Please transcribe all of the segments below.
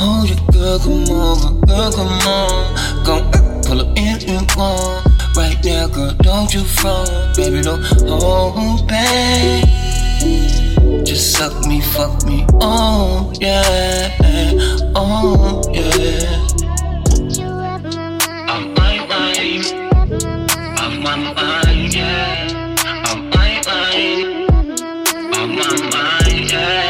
Hold you, girl, come on, girl, come on. Gon' pull up in and one. Right now, girl, don't you fall, baby, don't hold back. Just suck me, fuck me, oh yeah, oh yeah. My mind, yeah.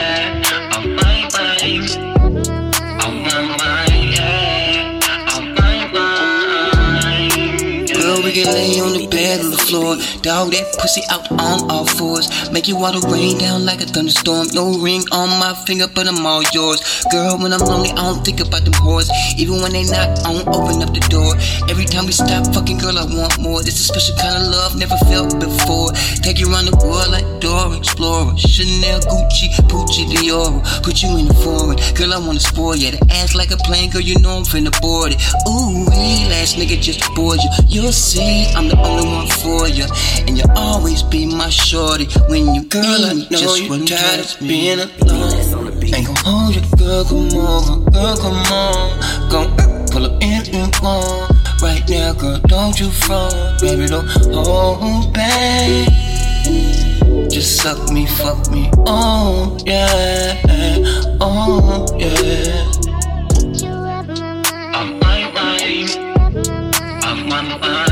We on the bed or the floor. Dog that pussy out on all fours. Make you water rain down like a thunderstorm. No ring on my finger, but I'm all yours. Girl, when I'm lonely, I don't think about them whores. Even when they knock, I don't open up the door. Every time we stop fucking, girl, I want more. It's a special kind of love never felt before. Take you around the world like Dora Explorer. Chanel, Gucci, Pucci, Dior. Put you in the forward. Girl, I wanna spoil you. The ass like a plane, girl, you know I'm finna board it. Ooh, ass nigga just bored you. You'll see, I'm the only one for you. And you'll always be my shorty. When you girl, I know just you're tired of being alone. Ain't gon' hold you, girl, come on, girl, come on. Gon' pull up in and one. Right now, girl, don't you fall, baby, don't hold back. Just suck me, fuck me, oh yeah, oh yeah. I'm my mind, I'm my mind,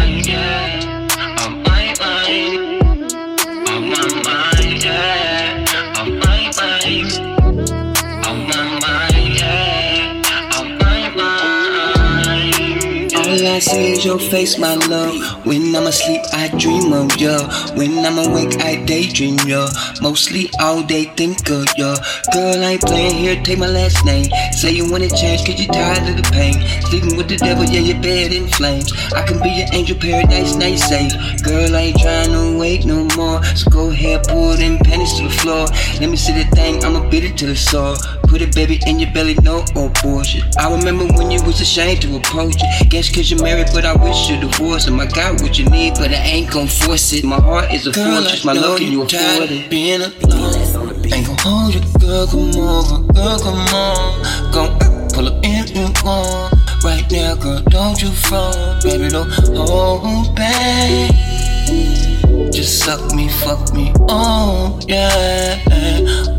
I see is your face, my love. When I'm asleep, I dream of you. When I'm awake, I daydream you. Mostly all day think of you. Girl, I ain't playing here, take my last name. Say you wanna change, cause you tired of the pain. Sleeping with the devil, yeah, your bed in flames. I can be your angel paradise, you safe. Girl, I ain't trying to wait no more. So go ahead, pull them floor. Let me see the thing, I'ma beat it till it's sore. Put a baby, in your belly, no abortion. I remember when you was ashamed to approach it. Guess cause you're married, but I wish you divorced him. I got what you need, but I ain't gon' force it. My heart is a Girl, fortress, my love, can you afford tired it? of being alone. Ain't gon' hold you, girl, come on, girl, come on. Gon' pull up in and one. Right now, girl, don't you fall, baby, don't hold fuck me, fuck me. Oh, yeah,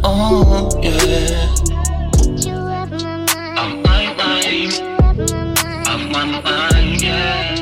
oh, yeah. Of my mind, of my mind, yeah.